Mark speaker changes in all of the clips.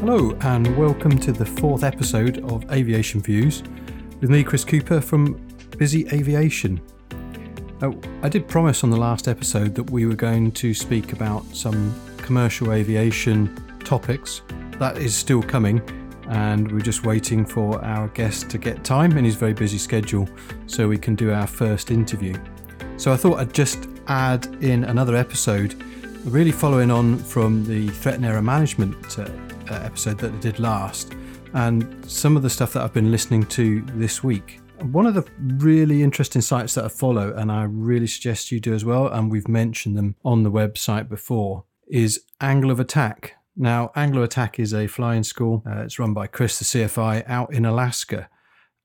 Speaker 1: Hello, and welcome to the fourth episode of Aviation Views with me, Chris Cooper from Busy Aviation. Now, I did promise on the last episode that we were going to speak about some commercial aviation topics. That is still coming, and we're just waiting for our guest to get time in his very busy schedule so we can do our first interview. So I thought I'd just add in another episode, really following on from the threat and error management uh, episode that I did last, and some of the stuff that I've been listening to this week. One of the really interesting sites that I follow, and I really suggest you do as well, and we've mentioned them on the website before, is Angle of Attack. Now, Angle of Attack is a flying school. Uh, it's run by Chris, the CFI, out in Alaska.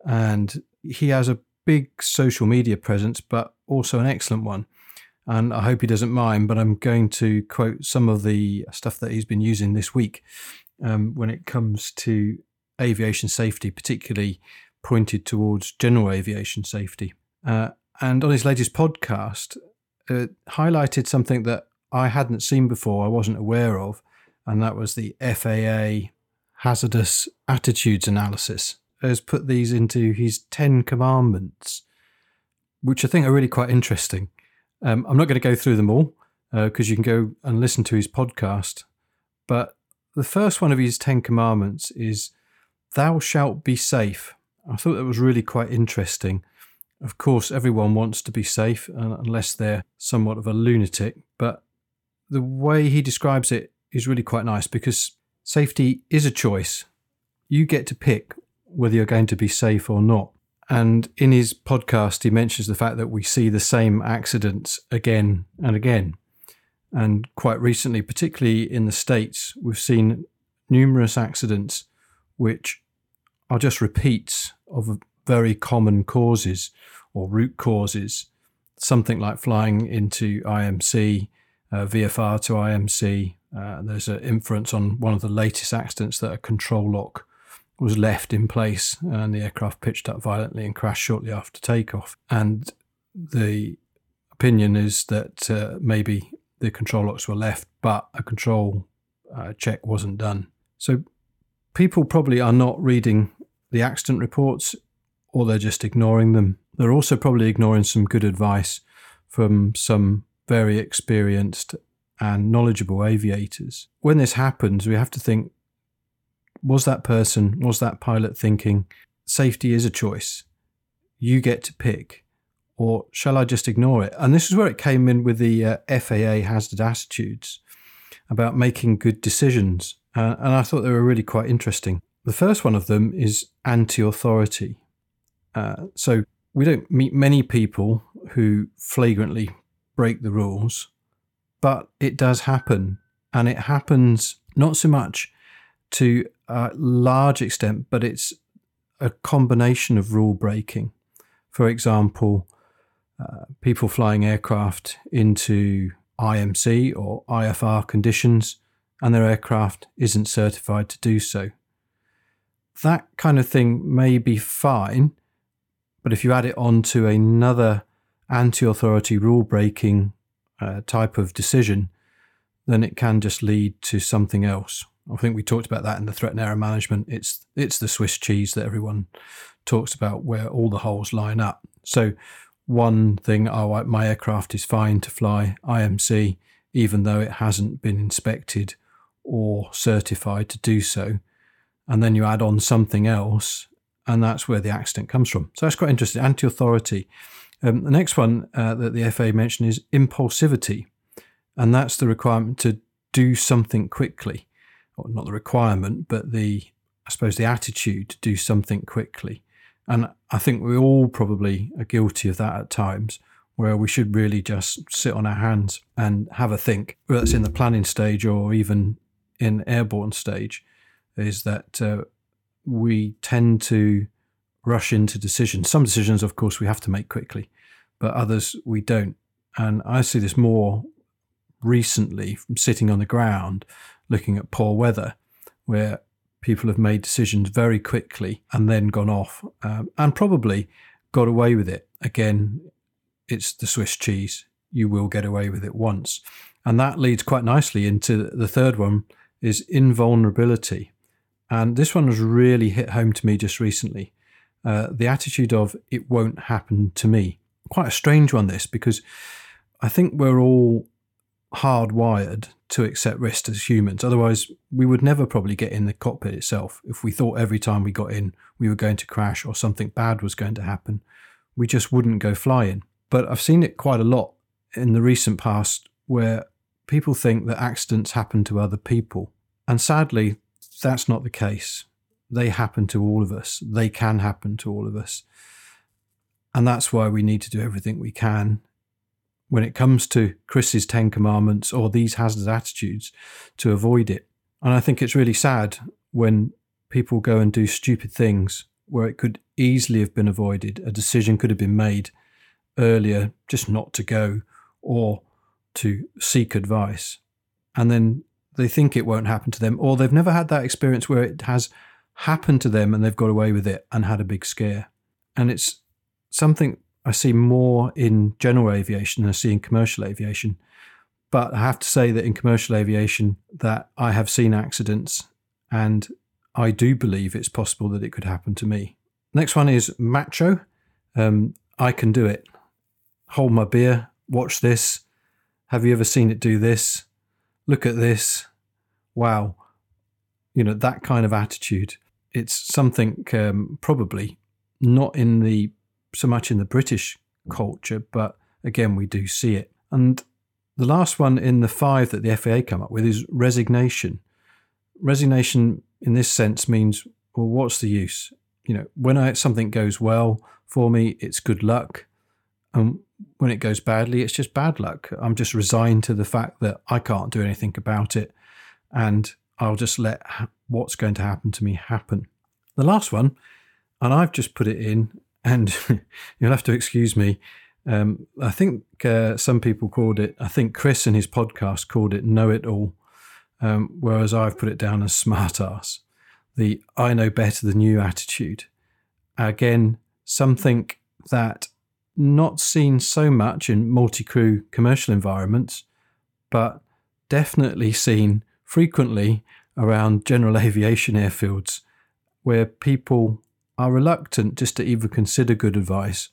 Speaker 1: And he has a big social media presence, but also an excellent one. And I hope he doesn't mind, but I'm going to quote some of the stuff that he's been using this week um, when it comes to aviation safety, particularly pointed towards general aviation safety. Uh, and on his latest podcast, uh, highlighted something that I hadn't seen before, I wasn't aware of, and that was the FAA hazardous attitudes analysis. Has put these into his 10 commandments, which I think are really quite interesting. Um, I'm not going to go through them all because uh, you can go and listen to his podcast. But the first one of his 10 commandments is, Thou shalt be safe. I thought that was really quite interesting. Of course, everyone wants to be safe uh, unless they're somewhat of a lunatic, but the way he describes it is really quite nice because safety is a choice. You get to pick whether you're going to be safe or not. And in his podcast, he mentions the fact that we see the same accidents again and again. And quite recently, particularly in the States, we've seen numerous accidents which are just repeats of very common causes or root causes. Something like flying into IMC, uh, VFR to IMC. Uh, there's an inference on one of the latest accidents that a control lock was left in place and the aircraft pitched up violently and crashed shortly after takeoff. And the opinion is that uh, maybe the control locks were left, but a control uh, check wasn't done. So people probably are not reading the accident reports or they're just ignoring them. They're also probably ignoring some good advice from some very experienced and knowledgeable aviators. When this happens, we have to think was that person, was that pilot thinking, safety is a choice? You get to pick, or shall I just ignore it? And this is where it came in with the uh, FAA hazard attitudes about making good decisions. Uh, and I thought they were really quite interesting. The first one of them is anti authority. Uh, so we don't meet many people who flagrantly break the rules, but it does happen. And it happens not so much to a large extent, but it's a combination of rule breaking. For example, uh, people flying aircraft into IMC or IFR conditions and their aircraft isn't certified to do so. That kind of thing may be fine, but if you add it on to another anti authority rule breaking uh, type of decision, then it can just lead to something else. I think we talked about that in the threat and error management. It's it's the Swiss cheese that everyone talks about, where all the holes line up. So one thing, oh, my aircraft is fine to fly IMC, even though it hasn't been inspected or certified to do so. And then you add on something else, and that's where the accident comes from. So that's quite interesting. Anti-authority. Um, the next one uh, that the FA mentioned is impulsivity, and that's the requirement to do something quickly or not the requirement, but the, I suppose, the attitude to do something quickly. And I think we all probably are guilty of that at times, where we should really just sit on our hands and have a think, whether it's in the planning stage or even in airborne stage, is that uh, we tend to rush into decisions. Some decisions, of course, we have to make quickly, but others we don't. And I see this more recently from sitting on the ground looking at poor weather, where people have made decisions very quickly and then gone off um, and probably got away with it. Again, it's the Swiss cheese. You will get away with it once. And that leads quite nicely into the third one is invulnerability. And this one has really hit home to me just recently. Uh, the attitude of it won't happen to me. Quite a strange one, this, because I think we're all hardwired to accept risk as humans. Otherwise, we would never probably get in the cockpit itself. If we thought every time we got in we were going to crash or something bad was going to happen, we just wouldn't go flying. But I've seen it quite a lot in the recent past where people think that accidents happen to other people. And sadly, that's not the case. They happen to all of us. They can happen to all of us. And that's why we need to do everything we can when it comes to Chris's 10 commandments or these hazardous attitudes to avoid it. And I think it's really sad when people go and do stupid things where it could easily have been avoided. A decision could have been made earlier just not to go or to seek advice. And then they think it won't happen to them, or they've never had that experience where it has happened to them and they've got away with it and had a big scare. And it's something I see more in general aviation than I see in commercial aviation. But I have to say that in commercial aviation, that I have seen accidents, and I do believe it's possible that it could happen to me. Next one is macho. Um, I can do it. Hold my beer. Watch this. Have you ever seen it do this? Look at this. Wow. You know that kind of attitude. It's something um, probably not in the so much in the British culture, but again, we do see it. And the last one in the five that the FAA come up with is resignation. Resignation, in this sense, means well, what's the use? You know, when I, something goes well for me, it's good luck. And when it goes badly, it's just bad luck. I'm just resigned to the fact that I can't do anything about it. And I'll just let what's going to happen to me happen. The last one, and I've just put it in and you'll have to excuse me. Um, I think uh, some people called it. I think Chris in his podcast called it "Know It All," um, whereas I've put it down as "Smart Ass." The "I know better than you" attitude. Again, something that not seen so much in multi-crew commercial environments, but definitely seen frequently around general aviation airfields, where people are reluctant just to either consider good advice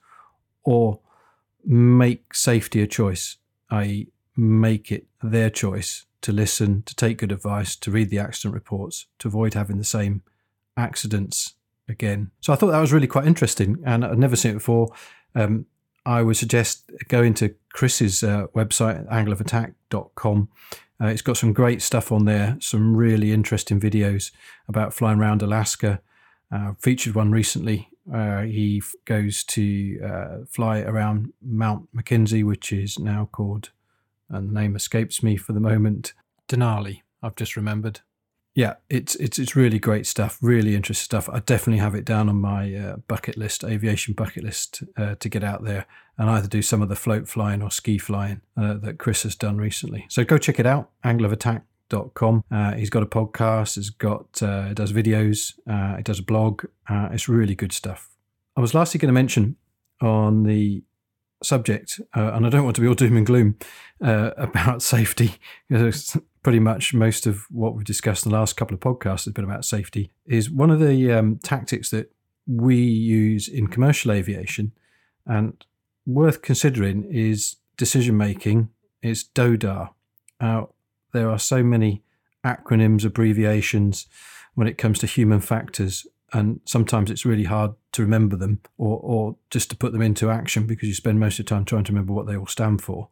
Speaker 1: or make safety a choice, i.e., make it their choice to listen, to take good advice, to read the accident reports, to avoid having the same accidents again. So I thought that was really quite interesting, and I'd never seen it before. Um, I would suggest going to Chris's uh, website, angleofattack.com. Uh, it's got some great stuff on there, some really interesting videos about flying around Alaska, uh, featured one recently. Uh, he f- goes to uh, fly around Mount McKinley, which is now called, and the name escapes me for the moment, Denali. I've just remembered. Yeah, it's it's it's really great stuff, really interesting stuff. I definitely have it down on my uh, bucket list, aviation bucket list, uh, to get out there and either do some of the float flying or ski flying uh, that Chris has done recently. So go check it out, Angle of Attack com. Uh, he's got a podcast. He's got uh, does videos. Uh, does a blog. Uh, it's really good stuff. I was lastly going to mention on the subject, uh, and I don't want to be all doom and gloom uh, about safety. Because pretty much most of what we've discussed in the last couple of podcasts has been about safety. Is one of the um, tactics that we use in commercial aviation, and worth considering is decision making. It's DODAR. There are so many acronyms, abbreviations when it comes to human factors. And sometimes it's really hard to remember them or, or just to put them into action because you spend most of the time trying to remember what they all stand for.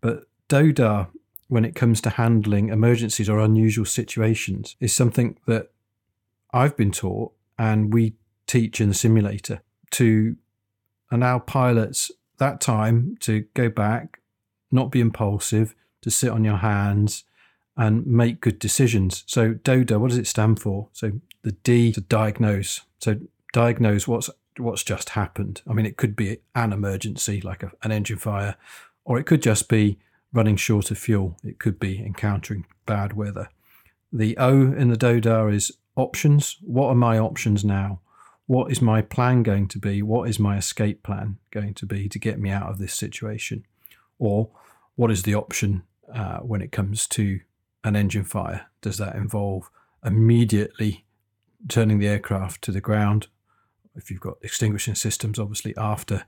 Speaker 1: But DODAR, when it comes to handling emergencies or unusual situations, is something that I've been taught and we teach in the simulator to allow pilots that time to go back, not be impulsive, to sit on your hands, and make good decisions. So DODAR, what does it stand for? So the D to diagnose. So diagnose what's what's just happened. I mean, it could be an emergency like a, an engine fire, or it could just be running short of fuel. It could be encountering bad weather. The O in the DODAR is options. What are my options now? What is my plan going to be? What is my escape plan going to be to get me out of this situation? Or what is the option uh, when it comes to an engine fire? Does that involve immediately turning the aircraft to the ground. If you've got extinguishing systems, obviously after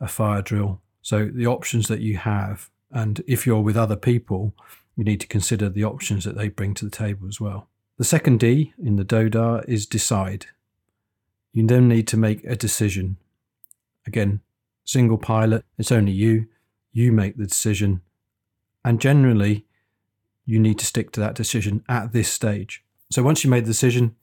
Speaker 1: a fire drill. So the options that you have, and if you're with other people, you need to consider the options that they bring to the table as well. The second D in the DODAR is decide. You then need to make a decision. Again, single pilot, it's only you. You make the decision. And generally, you need to stick to that decision at this stage. So once you made the decision,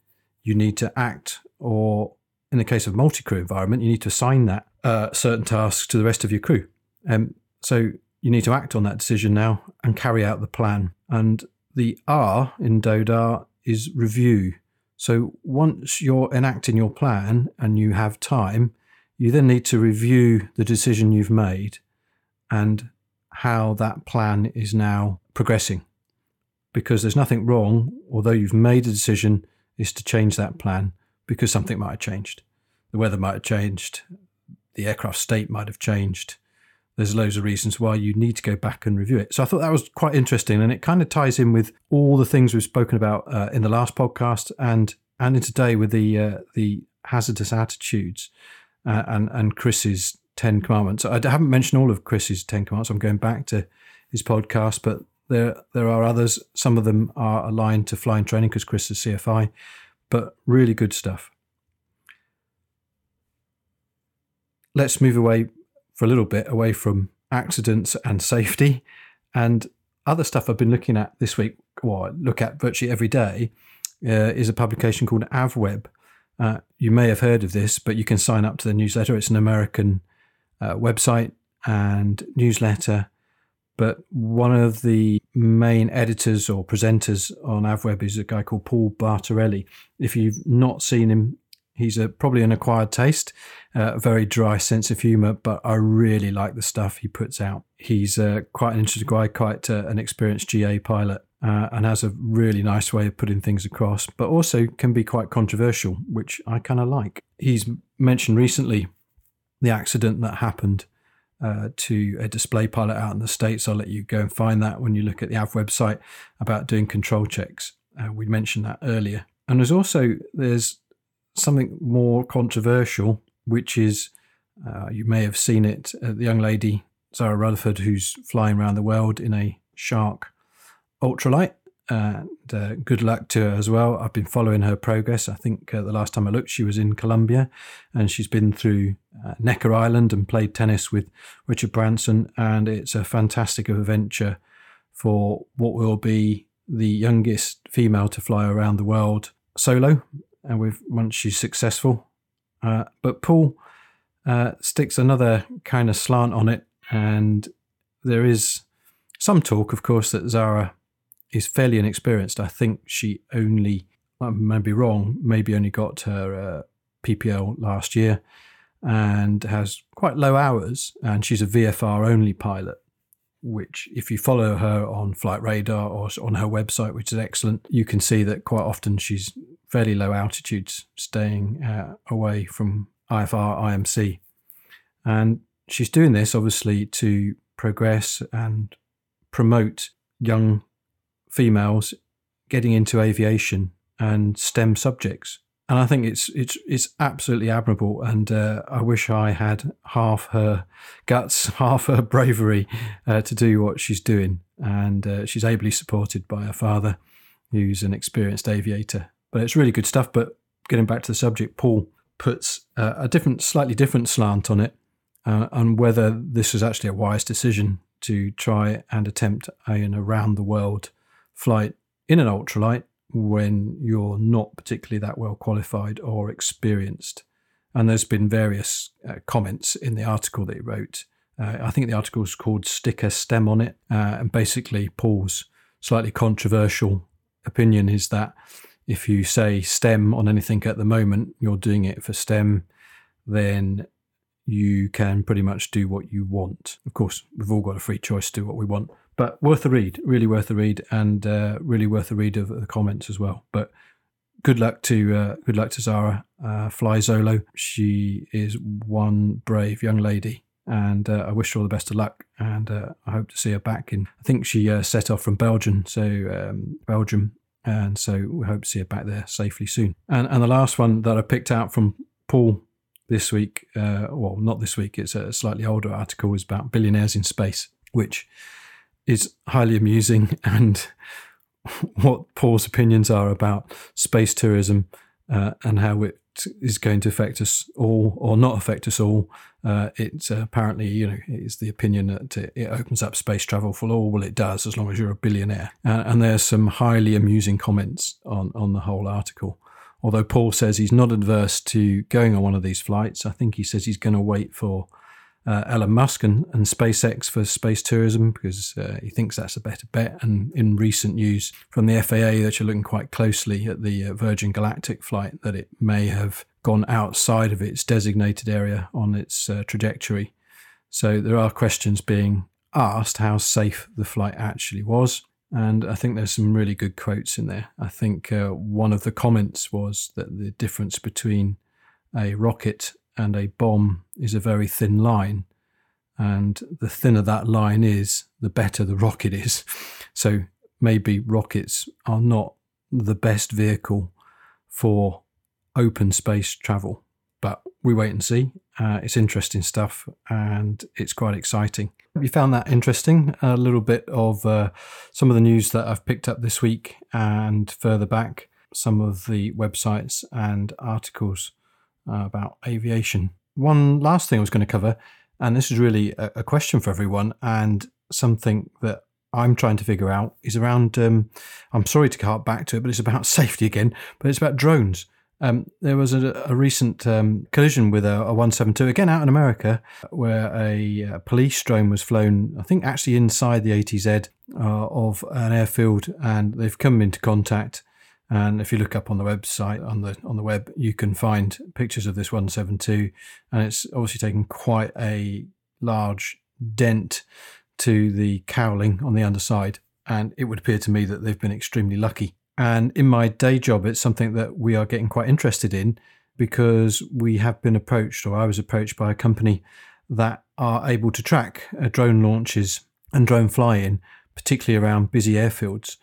Speaker 1: you need to act, or in the case of multi-crew environment, you need to assign that uh, certain tasks to the rest of your crew. Um, so you need to act on that decision now and carry out the plan. And the R in DODAR is review. So once you're enacting your plan and you have time, you then need to review the decision you've made and how that plan is now progressing. Because there's nothing wrong, although you've made a decision, is to change that plan because something might have changed. The weather might have changed, the aircraft state might have changed. There's loads of reasons why you need to go back and review it. So I thought that was quite interesting, and it kind of ties in with all the things we've spoken about uh, in the last podcast and and in today with the uh, the hazardous attitudes uh, and and Chris's Ten Commandments. I haven't mentioned all of Chris's Ten Commandments. I'm going back to his podcast, but there there are others. Some of them are aligned to flying training because Chris is CFI, but really good stuff. Let's move away for a little bit away from accidents and safety and other stuff I've been looking at this week, or I look at virtually every day, uh, is a publication called AvWeb. Uh, you may have heard of this, but you can sign up to the newsletter. It's an American uh, website and newsletter. But one of the main editors or presenters on AvWeb is a guy called Paul Bertorelli. If you've not seen him, He's a, probably an acquired taste, uh, a very dry sense of humour, but I really like the stuff he puts out. He's uh, quite an interesting guy, quite uh, an experienced GA pilot, uh, and has a really nice way of putting things across, but also can be quite controversial, which I kind of like. He's mentioned recently the accident that happened uh, to a display pilot out in the States. I'll let you go and find that when you look at the AV website about doing control checks. Uh, we mentioned that earlier. And there's also there's something more controversial, which is uh, you may have seen it. Uh, the young lady Zara Rutherford, who's flying around the world in a Shark ultralight. And uh, good luck to her as well. I've been following her progress. I think uh, the last time I looked, she was in Colombia, and she's been through uh, Necker Island and played tennis with Richard Branson. And it's a fantastic adventure for what will be the youngest female to fly around the world solo and with once she's successful. Uh, but Paul uh, sticks another kind of slant on it, and there is some talk, of course, that Zara is fairly inexperienced. I think she only, I may be wrong, maybe only got her uh, PPL last year and has quite low hours, and she's a VFR only pilot which if you follow her on flight radar or on her website which is excellent you can see that quite often she's fairly low altitudes staying uh, away from ifr imc and she's doing this obviously to progress and promote young females getting into aviation and stem subjects and I think it's it's it's absolutely admirable. And uh, I wish I had half her guts, half her bravery uh, to do what she's doing. And uh, she's ably supported by her father, who's an experienced aviator. But it's really good stuff. But getting back to the subject, Paul puts a different, slightly different slant on it, uh, on whether this was actually a wise decision to try and attempt an around the world flight in an ultralight when you're not particularly that well qualified or experienced. And there's been various uh, comments in the article that he wrote. Uh, I think the article is called Sticker Stem on it. Uh, and basically, Paul's slightly controversial opinion is that if you say STEM on anything at the moment, you're doing it for STEM, then you can pretty much do what you want. Of course, we've all got a free choice to do what we want, but worth a read, really worth a read, and uh, really worth a read of the comments as well. But good luck to uh, good luck to Zara uh, Fly Zolo. She is one brave young lady, and uh, I wish her all the best of luck. And uh, I hope to see her back in. I think she uh, set off from Belgium, so um, Belgium And so we hope to see her back there safely soon. And, and the last one that I picked out from Paul this week, well, not this week, it's a slightly older article, is about billionaires in space, which is highly amusing and what Paul's opinions are about space tourism uh, and how it is going to affect us all or not affect us all. Uh, it's uh, apparently, you know, it's the opinion that it opens up space travel for all. Well, it does, as long as you're a billionaire. Uh, and there's some highly amusing comments on, on the whole article. Although Paul says he's not adverse to going on one of these flights, I think he says he's going to wait for uh, Elon Musk and, and, SpaceX for space tourism because uh, he thinks that's a better bet. And in recent news from the FAA, that you're looking quite closely at the uh, Virgin Galactic flight, that it may have gone outside of its designated area on its uh, trajectory. So there are questions being asked how safe the flight actually was. And I think there's some really good quotes in there. I think uh, one of the comments was that the difference between a rocket and a bomb is a very thin line. And the thinner that line is, the better the rocket is. So maybe rockets are not the best vehicle for open space travel. But we wait and see. Uh, it's interesting stuff and it's quite exciting. If you found that interesting, a little bit of uh, some of the news that I've picked up this week and further back, some of the websites and articles uh, about aviation. One last thing I was going to cover, and this is really a, a question for everyone, and something that I'm trying to figure out is around. Um, I'm sorry to hark back to it, but it's about safety again. But it's about drones. Um, there was a, a recent um, collision with a, a, 172 again out in America, where a, a, police drone was flown. I think actually inside the ATZ uh, of an airfield, and they've come into contact and if you look up on the website on the on the web, you can find pictures of this 172, and it's obviously taken quite a large dent to the cowling on the underside. And it would appear to me that they've been extremely lucky. And in my day job, it's something that we are getting quite interested in because we have been approached, or I was approached by a company that are able to track uh, drone launches and drone flying, particularly around busy airfields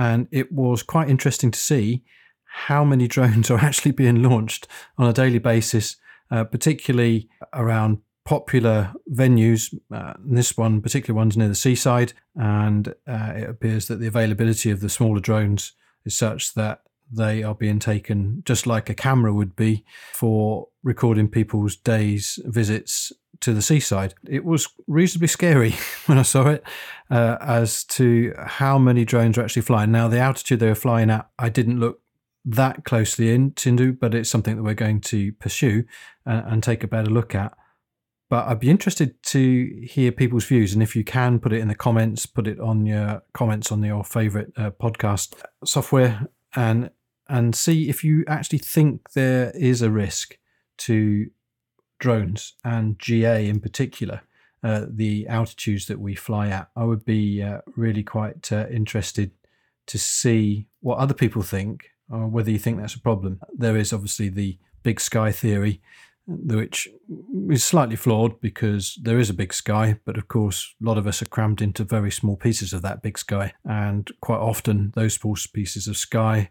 Speaker 1: and it was quite interesting to see how many drones are actually being launched on a daily basis, uh, particularly around popular venues. Uh, this one, particular one's near the seaside, and uh, it appears that the availability of the smaller drones is such that they are being taken just like a camera would be for recording people's days visits to the seaside. It was reasonably scary when I saw it uh, as to how many drones are actually flying. Now, the altitude they were flying at, I didn't look that closely into, but it's something that we're going to pursue and, and take a better look at. But I'd be interested to hear people's views, and if you can, put it in the comments, put it on your comments on your favorite uh, podcast software, and and see if you actually think there is a risk to drones and GA in particular, uh, the altitudes that we fly at. I would be uh, really quite uh, interested to see what other people think, or whether you think that's a problem. There is obviously the big sky theory, which is slightly flawed because there is a big sky, but of course, a lot of us are crammed into very small pieces of that big sky. And quite often, those small pieces of sky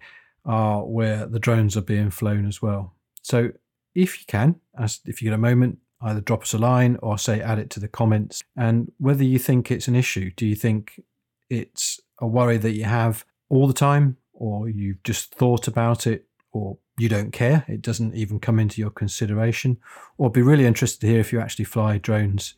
Speaker 1: are where the drones are being flown as well. So if you can, as if you get a moment, either drop us a line or say add it to the comments. And whether you think it's an issue, do you think it's a worry that you have all the time, or you've just thought about it, or you don't care, it doesn't even come into your consideration, or be really interested to hear if you actually fly drones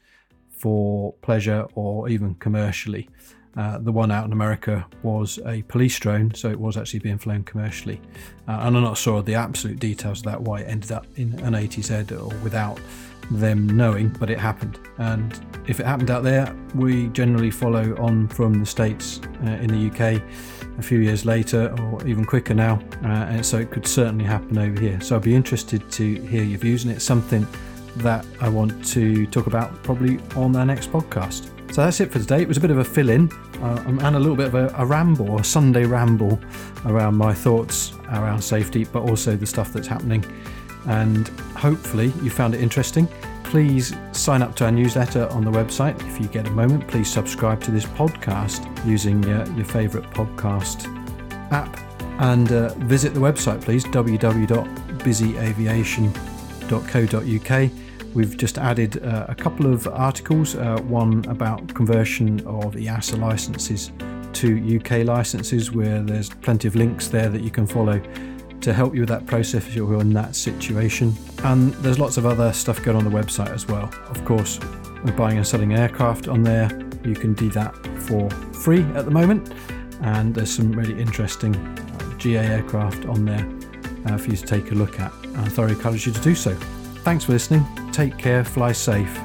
Speaker 1: for pleasure or even commercially. Uh, the one out in America was a police drone, so it was actually being flown commercially. Uh, and I'm not sure the absolute details of that, why it ended up in an ATZ or without them knowing, but it happened. And if it happened out there, we generally follow on from the States uh, in the UK a few years later, or even quicker now. Uh, and so it could certainly happen over here. So I'd be interested to hear your views, and it's something that I want to talk about probably on our next podcast. So that's it for today. It was a bit of a fill in uh, and a little bit of a, a, ramble, a Sunday ramble around my thoughts around safety, but also the stuff that's happening. And hopefully you found it interesting. Please sign up to our newsletter on the website if you get a moment. Please subscribe to this podcast using your, your favourite podcast app. And uh, visit the website, please www.busyaviation.co.uk. We've just added uh, a couple of articles, uh, one about conversion of EASA licenses to UK licenses, where there's plenty of links there that you can follow to help you with that process if you're in that situation. And there's lots of other stuff going on the website as well. Of course, we're buying and selling aircraft on there. You can do that for free at the moment. And there's some really interesting GA aircraft on there uh, for you to take a look at. I thoroughly encourage you to do so. Thanks for listening. Take care, fly safe,